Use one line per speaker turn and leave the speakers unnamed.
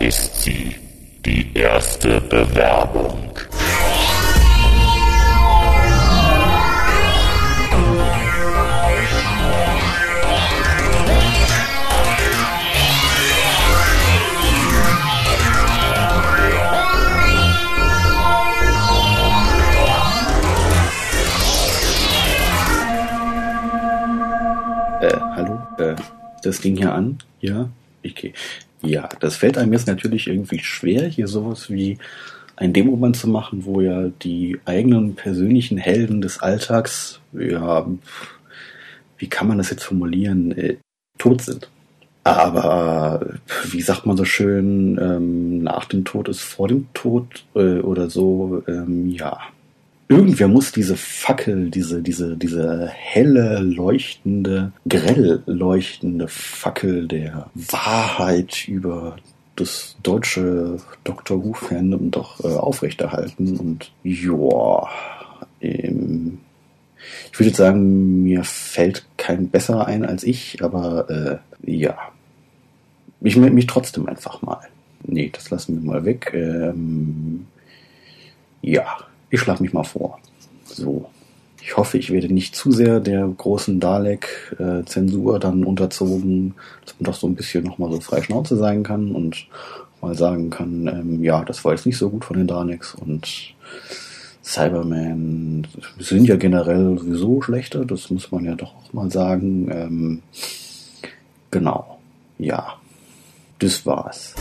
ist sie, die erste Bewerbung.
Äh, hallo? Äh, das Ding hier an? Ja? Okay. Ja, das fällt einem jetzt natürlich irgendwie schwer, hier sowas wie ein Demoband zu machen, wo ja die eigenen persönlichen Helden des Alltags, ja, wie kann man das jetzt formulieren, äh, tot sind. Aber wie sagt man so schön, ähm, nach dem Tod ist vor dem Tod äh, oder so, ähm, ja. Irgendwer muss diese Fackel, diese, diese, diese helle, leuchtende, grell leuchtende Fackel der Wahrheit über das deutsche Dr. Who-Fandom doch äh, aufrechterhalten. Und ja, ähm, ich würde jetzt sagen, mir fällt kein besser ein als ich, aber äh, ja. Ich melde mich trotzdem einfach mal. Nee, das lassen wir mal weg. Ähm, ja, ich schlage mich mal vor. So. Ich hoffe, ich werde nicht zu sehr der großen Dalek-Zensur dann unterzogen, dass man doch so ein bisschen nochmal so frei Schnauze sein kann und mal sagen kann, ähm, ja, das war jetzt nicht so gut von den Daleks und Cybermen sind ja generell sowieso schlechter, das muss man ja doch auch mal sagen. Ähm, genau, ja, das war's.